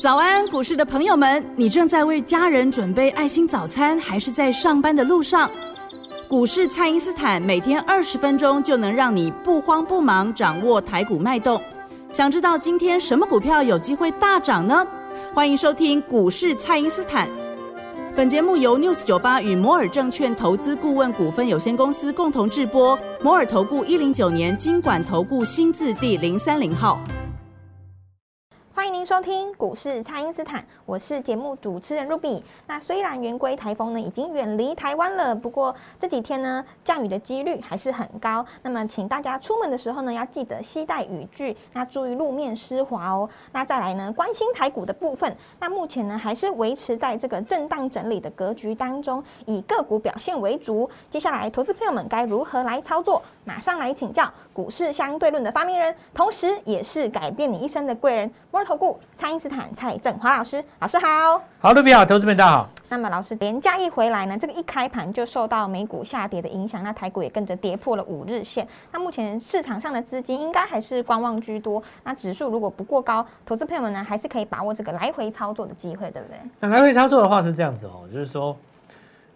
早安，股市的朋友们，你正在为家人准备爱心早餐，还是在上班的路上？股市蔡因斯坦每天二十分钟就能让你不慌不忙掌握台股脉动。想知道今天什么股票有机会大涨呢？欢迎收听股市蔡因斯坦。本节目由 News 九八与摩尔证券投资顾问股份有限公司共同制播。摩尔投顾一零九年经管投顾新字第零三零号。欢迎您收听股市蔡因斯坦，我是节目主持人 Ruby。那虽然圆规台风呢已经远离台湾了，不过这几天呢降雨的几率还是很高。那么请大家出门的时候呢要记得携带雨具，那注意路面湿滑哦。那再来呢关心台股的部分，那目前呢还是维持在这个震荡整理的格局当中，以个股表现为主。接下来投资朋友们该如何来操作？马上来请教股市相对论的发明人，同时也是改变你一生的贵人。投顾蔡英斯坦蔡振华老师，老师好，好，卢比好，投资们大家好。那么老师连假一回来呢，这个一开盘就受到美股下跌的影响，那台股也跟着跌破了五日线。那目前市场上的资金应该还是观望居多。那指数如果不过高，投资朋友们呢还是可以把握这个来回操作的机会，对不对？那来回操作的话是这样子哦，就是说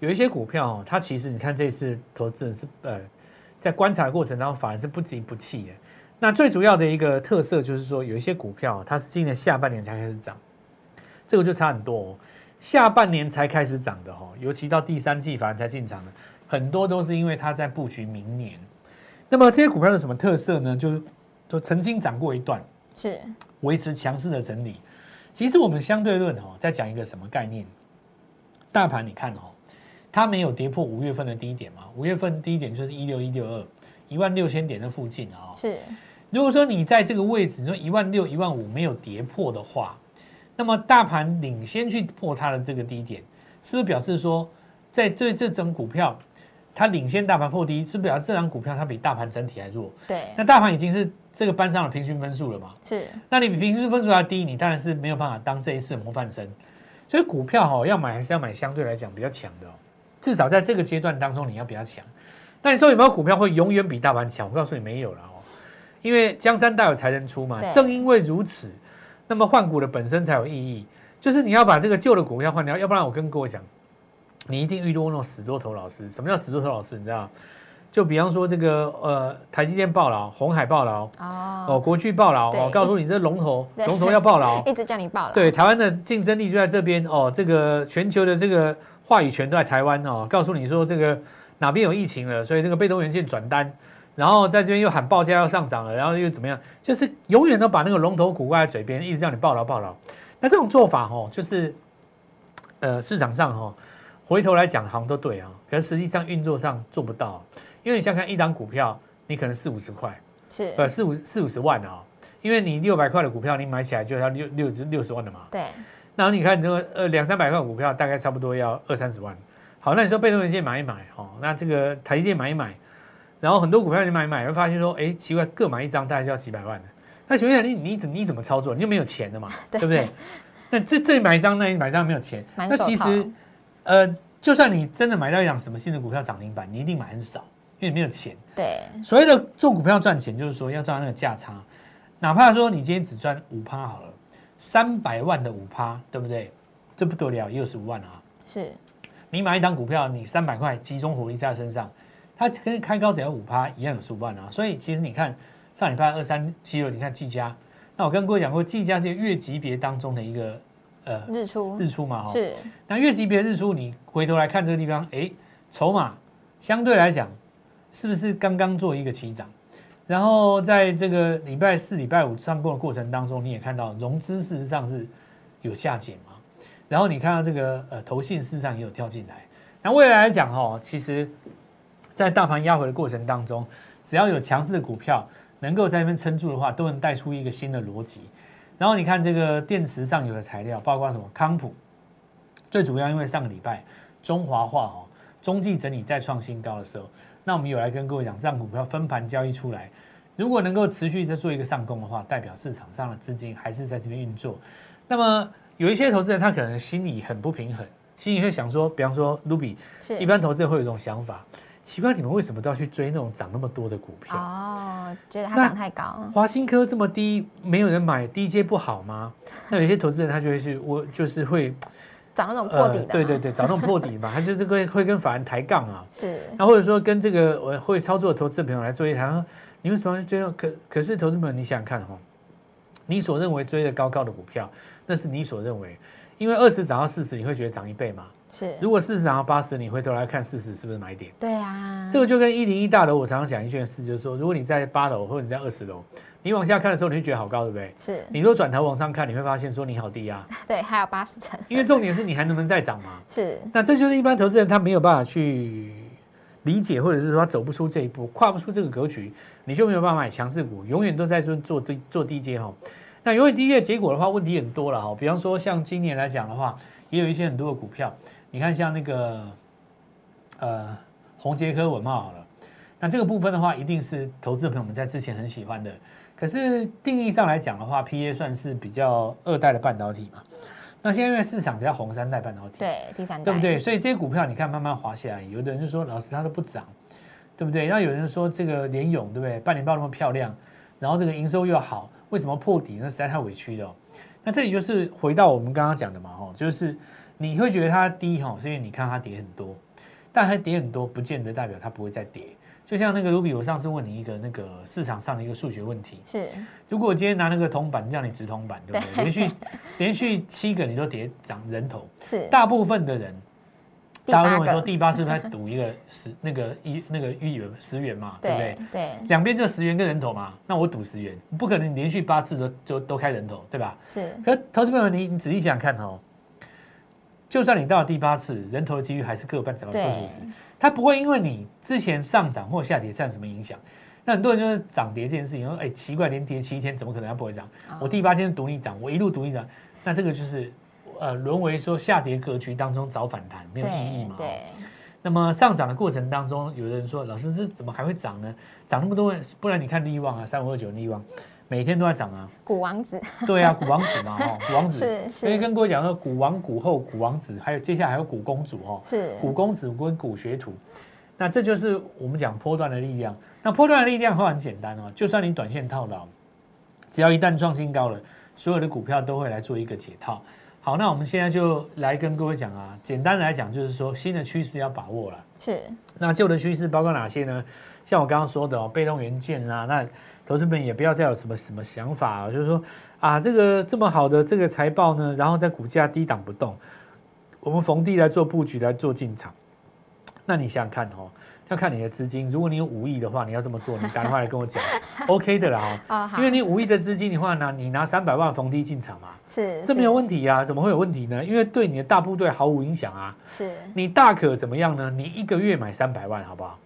有一些股票哦，它其实你看这次投资人是呃在观察的过程当中反而是不急不气的。那最主要的一个特色就是说，有一些股票它是今年下半年才开始涨，这个就差很多。哦。下半年才开始涨的哦，尤其到第三季反而才进场的，很多都是因为它在布局明年。那么这些股票有什么特色呢？就是都曾经涨过一段，是维持强势的整理。其实我们相对论哦，在讲一个什么概念？大盘你看哦，它没有跌破五月份的低点嘛？五月份低点就是一六一六二，一万六千点的附近啊。是。如果说你在这个位置，你说一万六、一万五没有跌破的话，那么大盘领先去破它的这个低点，是不是表示说，在对这种股票，它领先大盘破低，是不是表示这张股票它比大盘整体还弱？对。那大盘已经是这个班上的平均分数了嘛？是。那你比平均分数还低，你当然是没有办法当这一次的模范生。所以股票哈，要买还是要买相对来讲比较强的哦，至少在这个阶段当中你要比较强。那你说有没有股票会永远比大盘强？我告诉你没有了。因为江山代有才人出嘛，正因为如此，那么换股的本身才有意义。就是你要把这个旧的股票换掉，要不然我跟各位讲，你一定遇到那种死多头老师。什么叫死多头老师？你知道？就比方说这个呃，台积电爆牢，红海爆牢，哦，国巨爆牢，我告诉你这龙头龙头要爆牢，一直叫你爆牢。对，台湾的竞争力就在这边哦，这个全球的这个话语权都在台湾哦，告诉你说这个哪边有疫情了，所以这个被动元件转单。然后在这边又喊报价要上涨了，然后又怎么样？就是永远都把那个龙头股挂在嘴边，一直叫你报牢报牢。那这种做法哦，就是呃市场上哦，回头来讲好像都对啊，可是实际上运作上做不到。因为你想看一档股票，你可能四五十块，是呃四五四五十万啊。因为你六百块的股票，你买起来就要六六十六十万的嘛。对。然后你看这个呃两三百块股票，大概差不多要二三十万。好，那你说被动元件买一买哦，那这个台积电买一买。然后很多股票你买一买，会发现说，哎，奇怪，各买一张大概就要几百万的。那请问一下，你你怎你怎么操作？你又没有钱的嘛，对不对？那这这里买一张，那里买一张没有钱。那其实，呃，就算你真的买到一张什么新的股票涨停板，你一定买很少，因为你没有钱。对。所谓的做股票赚钱，就是说要赚那个价差。哪怕说你今天只赚五趴好了，三百万的五趴，对不对？这不得了，也有十五万啊。是。你买一张股票，你三百块集中火力在身上。它跟开高只要五趴一样有十五万啊，所以其实你看上礼拜二三七六，你看技嘉，那我跟各位讲过，技嘉是月级别当中的一个呃日出日出嘛，哈，是。那月级别日出，你回头来看这个地方，哎，筹码相对来讲是不是刚刚做一个起涨？然后在这个礼拜四、礼拜五上攻的过程当中，你也看到融资事实上是有下减嘛，然后你看到这个呃投信事实上也有跳进来。那未来来讲哈，其实。在大盘压回的过程当中，只要有强势的股票能够在那边撑住的话，都能带出一个新的逻辑。然后你看这个电池上游的材料，包括什么康普，最主要因为上个礼拜中华化哦中继整理再创新高的时候，那我们有来跟各位讲，这样股票分盘交易出来，如果能够持续在做一个上攻的话，代表市场上的资金还是在这边运作。那么有一些投资人他可能心里很不平衡，心里会想说，比方说卢比，一般投资人会有一种想法。奇怪，你们为什么都要去追那种涨那么多的股票？哦，觉得它涨太高，华新科这么低，没有人买，低阶不好吗？那有些投资人他就会去，我就是会涨那种破底的、呃对对，对，找那种破底嘛，他就是会会跟法人抬杠啊，是那或者说跟这个我会操作的投资的朋友来做一谈，说你为什么要去追？可可是投资朋友，你想想看哈、你所认为追的高高的股票，那是你所认为，因为二十涨到四十，你会觉得涨一倍吗？是，如果四十涨到八十，你回头来看四十是不是买点？对啊，这个就跟一零一大楼，我常常讲一件事，就是说，如果你在八楼或者你在二十楼，你往下看的时候，你会觉得好高，对不对？是，你如果转头往上看，你会发现说你好低啊，对，还有八十层，因为重点是你还能不能再涨嘛？是那这就是一般投资人他没有办法去理解，或者是说他走不出这一步，跨不出这个格局，你就没有办法买强势股，永远都在说做低做低阶哈。那永远低阶的结果的话，问题很多了哈。比方说像今年来讲的话，也有一些很多的股票，你看像那个呃宏杰科稳茂好了，那这个部分的话，一定是投资者朋友们在之前很喜欢的。可是定义上来讲的话，PA 算是比较二代的半导体嘛。那现在因为市场比较红三代半导体，对第三代，对不对？所以这些股票你看慢慢滑下来，有的人就说老师它都不涨，对不对？那有人说这个联勇对不对？半年报那么漂亮，然后这个营收又好，为什么破底呢？实在太委屈了哦。那这里就是回到我们刚刚讲的嘛，吼，就是你会觉得它低哈，是因为你看它跌很多，但它跌很多不见得代表它不会再跌。就像那个卢比，我上次问你一个那个市场上的一个数学问题，是如果我今天拿那个铜板让你直铜板，对不对？对连续连续七个你都跌涨人头，是，大部分的人。大家认为说第八是不是在赌一个十那个一那个一元十元嘛，对不对对？对两边就十元跟人头嘛，那我赌十元，不可能连续八次都都都开人头，对吧？是，可投资朋友，你你仔细想想看哦，就算你到了第八次，人头的几率还是各有半涨到对二十，它不会因为你之前上涨或下跌产生什么影响。那很多人就是涨跌这件事情，说哎奇怪，连跌七天，怎么可能它不会涨？哦我第八天赌你涨，我一路赌你涨，那这个就是呃沦为说下跌格局当中找反弹，没有意义嘛。对，那么上涨的过程当中，有的人说：“老师，这怎么还会涨呢？涨那么多，不然你看利旺啊，三五二九利旺，每天都在涨啊。股王子对啊，股王子嘛，哈，股王子。是是因为跟各位讲说，股王、股后、股王子，还有接下来还有股公主哈，是股公子跟股学徒。那这就是我们讲波段的力量。那波段的力量的话很简单哦，就算你短线套牢，只要一旦创新高了，所有的股票都会来做一个解套。好，那我们现在就来跟各位讲啊，简单来讲就是说，新的趋势要把握了。是那旧的趋势包括哪些呢？像我刚刚说的哦，被动元件啊，那投资们也不要再有什么什么想法、啊，就是说啊，这个这么好的这个财报呢，然后在股价低档不动，我们逢低来做布局来做进场。那你想想看哦，要看你的资金，如果你有五亿的话，你要这么做，你打电话来跟我讲，OK 的啦哦，啊，因为你五亿的资金的话呢，你拿三百万逢低进场嘛，是这没有是问题呀、怎么会有问题呢？因为对你的大部队毫无影响啊。是你大可怎么样呢？你一个月买三百万，好不好？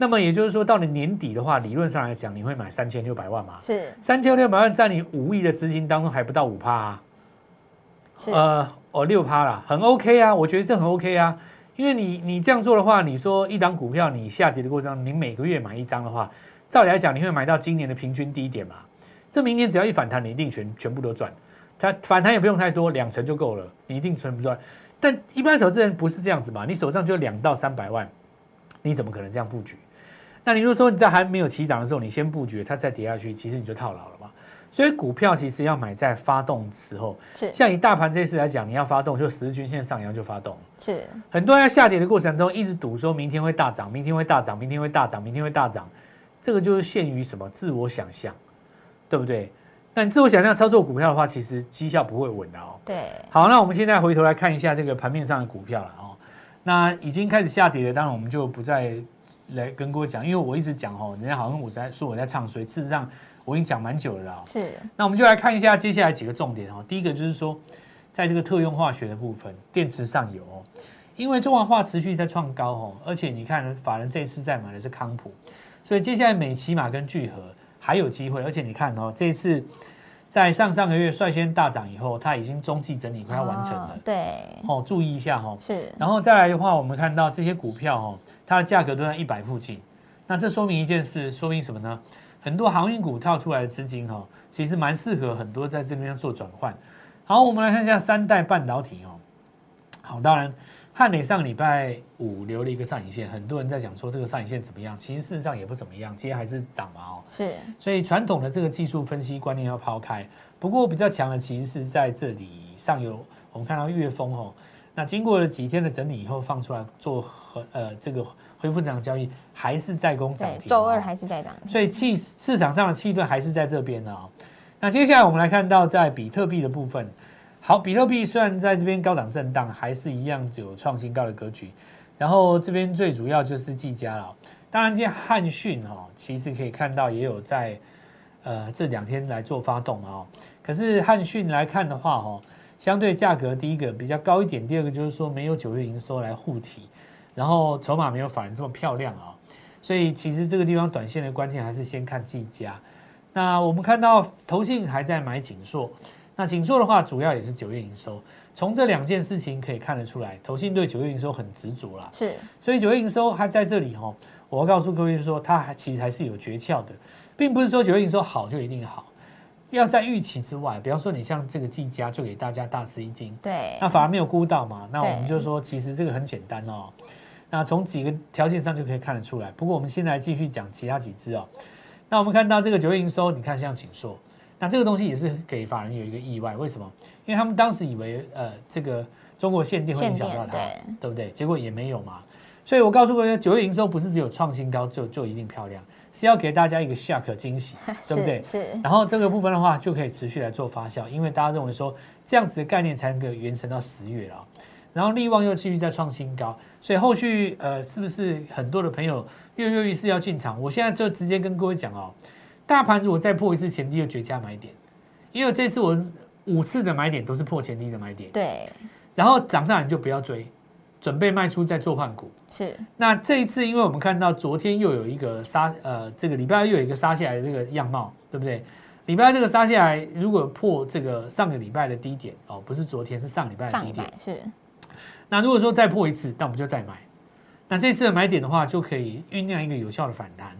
那么也就是说，到了年底的话，理论上来讲，你会买三千六百万嘛？是三千六百万在你五亿的资金当中还不到五趴啊，是呃，哦六趴啦，很 OK 啊，我觉得这很 OK 啊，因为你你这样做的话，你说一档股票你下跌的过程中，你每个月买一张的话，照理来讲，你会买到今年的平均低点嘛？这明年只要一反弹，你一定全全部都赚。它反弹也不用太多，两成就够了，你一定全部赚。但一般投资人不是这样子嘛？你手上就两到三百万，你怎么可能这样布局？那你如果说你在还没有起涨的时候，你先布局，它再跌下去，其实你就套牢了嘛。所以股票其实要买在发动时候，是像以大盘这次来讲，你要发动，就十日均线上扬就发动了。是很多人在下跌的过程中一直赌说明天会大涨，明天会大涨，明天会大涨，明天会大涨，这个就是限于什么自我想象，对不对？那你自我想象操作股票的话，其实绩效不会稳的哦。对好，那我们现在回头来看一下这个盘面上的股票了哦。那已经开始下跌了，当然我们就不再来跟各位讲，因为我一直讲哦，人家好像我在说我在唱衰，事实上我已经讲蛮久了啦哦。是那我们就来看一下接下来几个重点哦。第一个就是说，在这个特用化学的部分，电池上游哦，因为中华化持续在创高哦，而且你看法人这一次在买的是康普，所以接下来美骑马跟聚合还有机会，而且你看哦，这一次在上上个月率先大涨以后，它已经中期整理快要完成了哦，对哦，注意一下哦。是然后再来的话，我们看到这些股票哦，它的价格都在一百附近。那这说明一件事，说明什么呢？很多航运股套出来的资金哦，其实蛮适合很多在这边做转换。好，我们来看一下三代半导体哦。好，当然汉磊上礼拜五留了一个上影线，很多人在讲说这个上影线怎么样，其实事实上也不怎么样，今天还是涨嘛哦。是，所以传统的这个技术分析观念要抛开。不过比较强的其实是在这里上游，我们看到月峰哦，那经过了几天的整理以后放出来做呃这个恢复正常交易，还是在攻涨停，周二还是在涨，所以气市场上的气氛还是在这边呢。那接下来我们来看到在比特币的部分。好，比特币虽然在这边高档震荡，还是一样有创新高的格局。然后这边最主要就是技嘉了。当然，今天汉讯哈，其实可以看到也有在呃这两天来做发动啊。可是汉讯来看的话哈，相对价格第一个比较高一点，第二个就是说没有九月营收来护体，然后筹码没有法人这么漂亮啊。所以其实这个地方短线的关键还是先看技嘉。那我们看到投信还在买锦硕。那紧缩的话，主要也是九月营收。从这两件事情可以看得出来，投信对九月营收很执着啦。是，所以九月营收还在这里哈。我要告诉各位说，它还其实还是有诀窍的，并不是说九月营收好就一定好，要在预期之外。比方说，你像这个技嘉就给大家大吃一惊，对，那反而没有估到嘛。那我们就说，其实这个很简单哦。那从几个条件上就可以看得出来。不过我们现在继续讲其他几只哦。那我们看到这个九月营收，你看像锦硕。那这个东西也是给法人有一个意外，为什么？因为他们当时以为，呃，这个中国限电会影响到它，对不对？结果也没有嘛。所以我告诉各位，九月营收不是只有创新高就就一定漂亮，是要给大家一个 shock 惊喜，对不对？是。然后这个部分的话，就可以持续来做发酵，因为大家认为说这样子的概念才能够延伸到十月了。然后利旺又继续在创新高，所以后续呃，是不是很多的朋友跃跃欲试要进场？我现在就直接跟各位讲哦。大盘如果再破一次前低，就绝佳买点，因为这次我五次的买点都是破前低的买点。对，然后涨上来就不要追，准备卖出再做换股。是。那这一次，因为我们看到昨天又有一个杀，呃，这个礼拜二又有一个杀下来的这个样貌，对不对？礼拜二这个杀下来，如果破这个上个礼拜的低点哦，不是昨天，是上礼拜的低点。是。那如果说再破一次，那我们就再买。那这次的买点的话，就可以酝酿一个有效的反弹。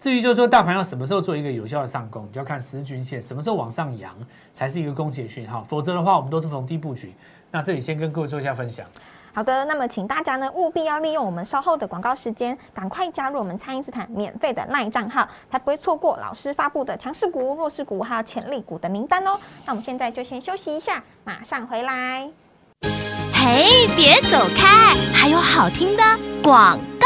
至于就是说，大盘要什么时候做一个有效的上攻，就要看十日均线什么时候往上扬，才是一个攻击的讯号。否则的话，我们都是逢低布局。那这里先跟各位做一下分享。好的，那么请大家呢务必要利用我们稍后的广告时间，赶快加入我们蔡因斯坦免费的赖账号，才不会错过老师发布的强势股、弱势股还有潜力股的名单哦。那我们现在就先休息一下，马上回来。嘿，别走开，还有好听的广告。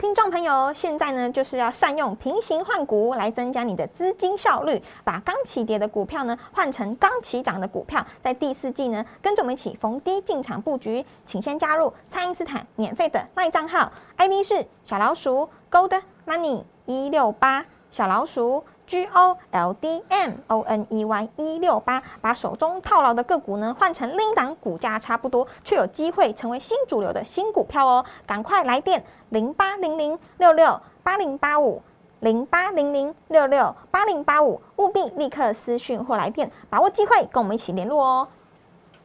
听众朋友，现在呢就是要善用平行换股来增加你的资金效率，把刚起跌的股票呢换成刚起涨的股票，在第四季呢跟着我们一起逢低进场布局，请先加入蔡因斯坦免费的卖账号，ID 是小老鼠 Gold Money 一六八小老鼠。G O L D M O N E Y 一六八，把手中套牢的个股呢换成另一档股价差不多却有机会成为新主流的新股票哦！赶快来电零八零零六六八零八五零八零零六六八零八五，务必立刻私讯或来电，把握机会跟我们一起联络哦！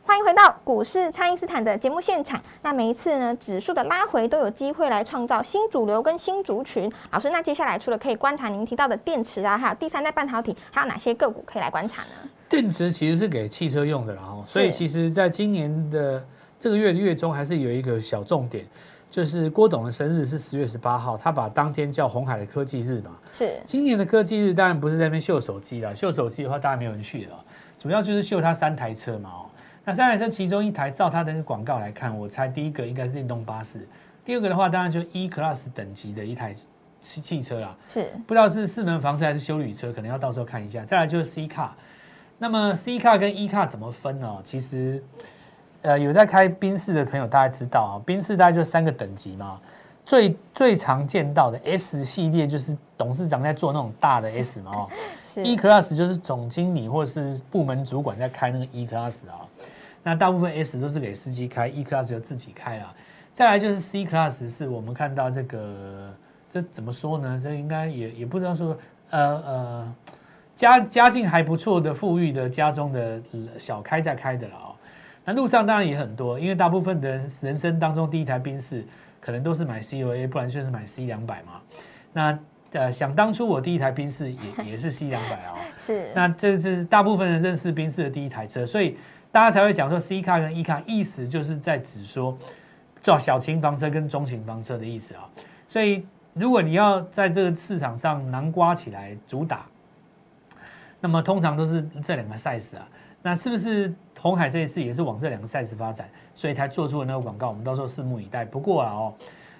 欢迎回到股市，蔡因斯坦的节目现场。那每一次呢，指数的拉回都有机会来创造新主流跟新族群。老师，那接下来除了可以观察您提到的电池啊，还有第三代半导体，还有哪些个股可以来观察呢？电池其实是给汽车用的啦，哦，所以其实在今年的这个月的月中，还是有一个小重点，就是郭董的生日是十月十八号，他把当天叫红海的科技日嘛。是。今年的科技日当然不是在那边秀手机啦，秀手机的话大概没有人去了，主要就是秀他三台车嘛，哦。那三台车其中一台，照它的那个广告来看，我猜第一个应该是电动巴士，第二个的话，当然就 E Class 等级的一台汽汽车啦。是，不知道是四门房车还是修旅车，可能要到时候看一下。再来就是 C Car，那么 C Car 跟 E Car 怎么分呢？其实，呃，有在开宾士的朋友大概知道啊，宾士大概就三个等级嘛，最最常见到的 S 系列就是董事长在做那种大的 S 嘛，哦，E Class 就是总经理或者是部门主管在开那个 E Class 啊。那大部分 S 都是给司机开，E Class 就自己开了。再来就是 C Class，是我们看到这个，这怎么说呢？这应该也也不知道说，呃呃，家家境还不错的富裕的家中的小开在开的了哦。那路上当然也很多，因为大部分的人生当中第一台宾士可能都是买 C O A，不然就是买 C 两百嘛。那呃，想当初我第一台宾士也也是 C 两百哦。是。那这是大部分人认识宾士的第一台车，所以。大家才会讲说 C 卡跟 E 卡，意思就是在指说做小型房车跟中型房车的意思啊。所以如果你要在这个市场上南瓜起来主打，那么通常都是这两个 size 啊。那是不是红海这一次也是往这两个 size 发展，所以才做出了那个广告？我们到时候拭目以待。不过啊哦。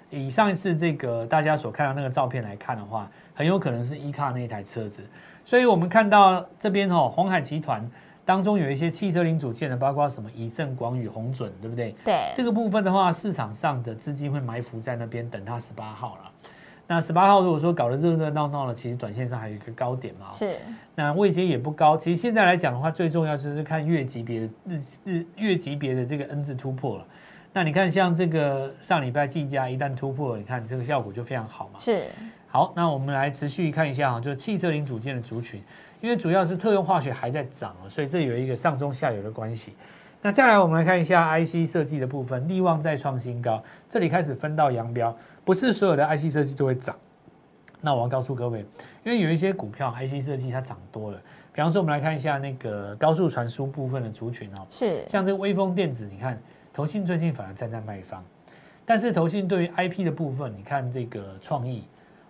以上一次这个大家所看到那个照片来看的话，很有可能是伊卡那一台车子，所以我们看到这边哦，红海集团当中有一些汽车零组件的，包括什么以盛、广宇、红准，对不对？对。这个部分的话，市场上的资金会埋伏在那边等它十八号了。那十八号如果说搞得热热闹闹的，其实短线上还有一个高点嘛。是。那位阶也不高，其实现在来讲的话，最重要就是看月级别的日日月级别的这个 N 字突破了。那你看，像这个上礼拜计价一旦突破，你看这个效果就非常好嘛。是。好，那我们来持续看一下啊，就是汽车零组件的族群，因为主要是特用化学还在涨所以这有一个上中下游的关系。那再来，我们来看一下 IC 设计的部分，力旺再创新高，这里开始分道扬镳，不是所有的 IC 设计都会涨。那我要告诉各位，因为有一些股票 IC 设计它涨多了，比方说我们来看一下那个高速传输部分的族群哦，是，像这个微风电子，你看。投信最近反而站在卖方，但是投信对于 IP 的部分，你看这个创意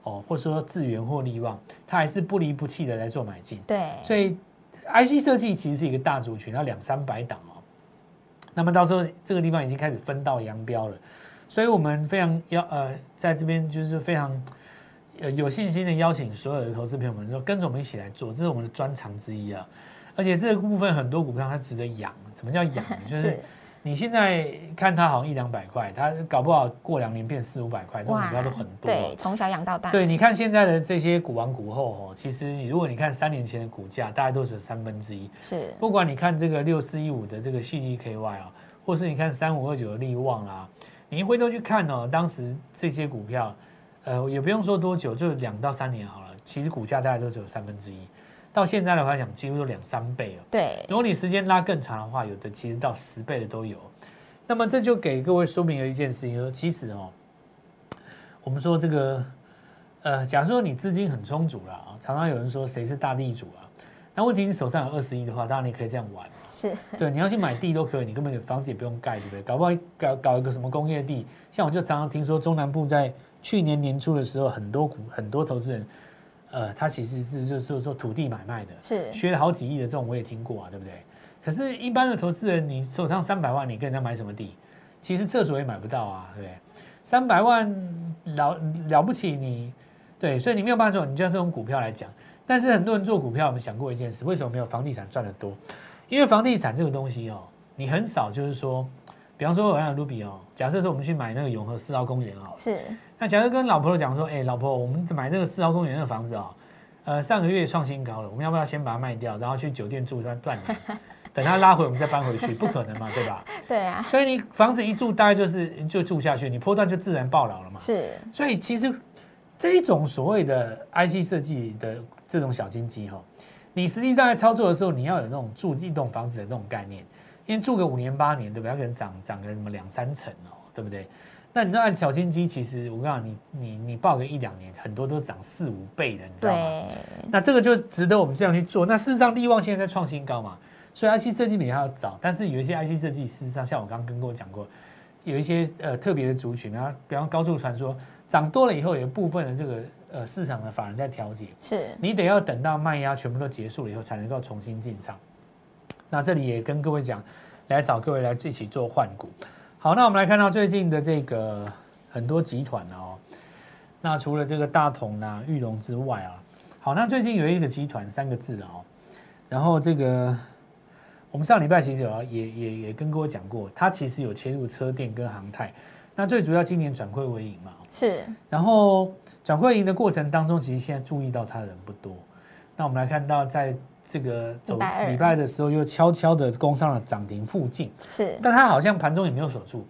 哦，或者说智源或力旺，它还是不离不弃的来做买进。对，所以 IC 设计其实是一个大族群，要两三百档哦。那么到时候这个地方已经开始分道扬镳了，所以我们非常要呃，在这边就是非常呃有信心的邀请所有的投资朋友们说，跟着我们一起来做，这是我们的专长之一啊。而且这个部分很多股票它值得养，什么叫养？就是。你现在看它好像一两百块，它搞不好过两年变四五百块，这种股票都很多。对，从小养到大。对，你看现在的这些股王股后哦，其实如果你看三年前的股价，大概都是三分之一。是。不管你看这个六四一五的这个信利 KY 啊，或是你看三五二九的利旺啦，你一回头去看哦，当时这些股票，呃，也不用说多久，就两到三年好了，其实股价大概都只有三分之一。到现在的话讲，几乎都两三倍了。对，如果你时间拉更长的话，有的其实到十倍的都有。那么这就给各位说明了一件事情，说其实哦，我们说这个，呃，假如说你资金很充足了啊，常常有人说谁是大地主啊？那问题你手上有二十亿的话，当然你可以这样玩。是，对，你要去买地都可以，你根本房子也不用盖，对不对？搞不好搞搞一个什么工业地，像我就常常听说中南部在去年年初的时候，很多股很多投资人。呃，他其实是就是说土地买卖的，是学了好几亿的这种，我也听过啊，对不对？可是，一般的投资人，你手上三百万，你跟人家买什么地？其实厕所也买不到啊，对不对？三百万了了不起，你对，所以你没有办法做，你就要这种股票来讲。但是很多人做股票，我们想过一件事，为什么没有房地产赚得多？因为房地产这个东西哦，你很少就是说。比方说，我讲卢比哦，假设说我们去买那个永和四号公园哦，是。那假设跟老婆讲说，哎，老婆，我们买那个四号公园那个房子哦，呃，上个月创新高了，我们要不要先把它卖掉，然后去酒店住断断年，等它拉回我们再搬回去？不可能嘛，对吧？对啊。所以你房子一住，大概就是就住下去，你破断就自然爆老了嘛。是。所以其实这一种所谓的 IC 设计的这种小金鸡哈，你实际上在操作的时候，你要有那种住一栋房子的那种概念。因为住个五年八年，对不对？它可能涨涨个什么两三成哦，对不对？那你知道小心机，其实我告诉你，你你报个一两年，很多都涨四五倍的，你知道吗？那这个就值得我们这样去做。那事实上，利旺现在在创新高嘛，所以 IC 设计比它要早。但是有一些 IC 设计，事实上像我刚刚跟各位讲过，有一些呃特别的族群啊，比方高速传说涨多了以后，有部分的这个呃市场的法人在调节，是你得要等到卖压全部都结束了以后，才能够重新进场。那这里也跟各位讲，来找各位来一起做换股。好，那我们来看到最近的这个很多集团哦。那除了这个大同啊、玉龙之外啊，好，那最近有一个集团三个字的哦。然后这个我们上礼拜其实有也也也跟各位讲过，它其实有切入车电跟航太。那最主要今年转亏为盈嘛。是。然后转亏盈的过程当中，其实现在注意到它的人不多。那我们来看到在。这个走礼拜的时候，又悄悄的攻上了涨停附近，是，但它好像盘中也没有锁住，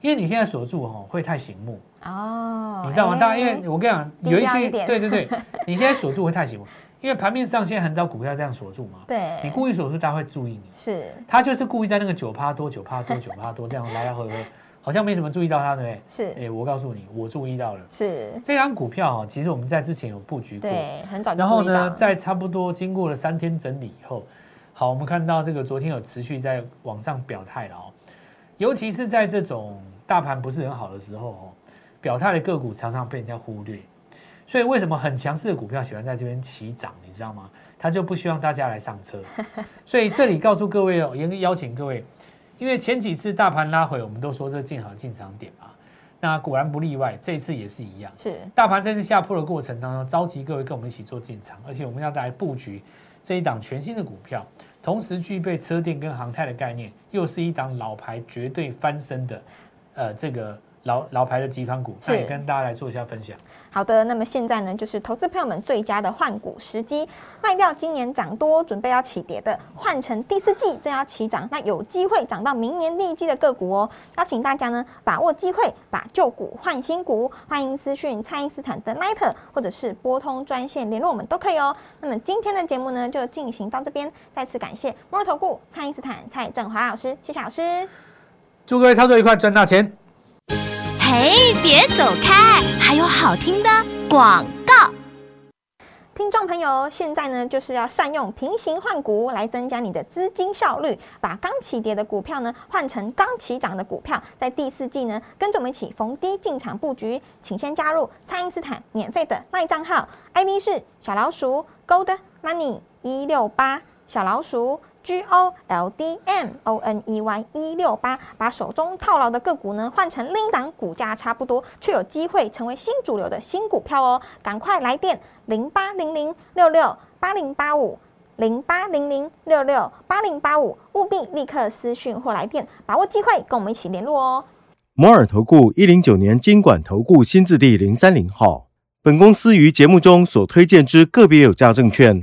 因为你现在锁住哈，会太醒目。哦，你知道吗？大家因为我跟你讲，有一句对对对，你现在锁住会太醒目，因为盘面上现在很少股票这样锁住嘛，对，你故意锁住，大家会注意你，是，他就是故意在那个九趴多、九趴多、九趴多这样来来回回。好像没什么注意到它，对不对？是，哎，我告诉你，我注意到了。是，这张股票哈，其实我们在之前有布局过，对，很早。然后呢，在差不多经过了三天整理以后，好，我们看到这个昨天有持续在往上表态了哦，尤其是在这种大盘不是很好的时候哦，表态的个股常常被人家忽略。所以为什么很强势的股票喜欢在这边起涨，你知道吗？他就不希望大家来上车。所以这里告诉各位哦，也邀请各位，因为前几次大盘拉回，我们都说这进好进场点嘛。那果然不例外，这次也是一样。是大盘这次下破的过程当中，召集各位跟我们一起做进场，而且我们要来布局这一档全新的股票，同时具备车电跟航太的概念，又是一档老牌绝对翻身的，呃，这个老老牌的集团股，那也跟大家来做一下分享。好的，那么现在呢，就是投资朋友们最佳的换股时机，卖掉今年涨多准备要起跌的，换成第四季正要起涨，那有机会涨到明年第一季的个股哦。邀请大家呢把握机会，把旧股换新股。欢迎私讯蔡因斯坦的 Light，或者是拨通专线联络我们都可以哦。那么今天的节目呢就进行到这边，再次感谢摩尔投顾蔡因斯坦蔡振华老师，谢谢老师。祝各位操作愉快，赚大钱！嘿，别走开，还有好听的广告。听众朋友，现在呢就是要善用平行换股来增加你的资金效率，把刚起跌的股票呢换成刚起涨的股票，在第四季呢跟着我们一起逢低进场布局，请先加入蔡因斯坦免费的卖账号，ID 是小老鼠 Gold Money 一六八小老鼠。G O L D M O N E Y 一六八，把手中套牢的个股呢换成另一档股价差不多，却有机会成为新主流的新股票哦！赶快来电零八零零六六八零八五零八零零六六八零八五，务必立刻私讯或来电，把握机会，跟我们一起联络哦。摩尔投顾一零九年经管投顾新字第零三零号，本公司于节目中所推荐之个别有价证券，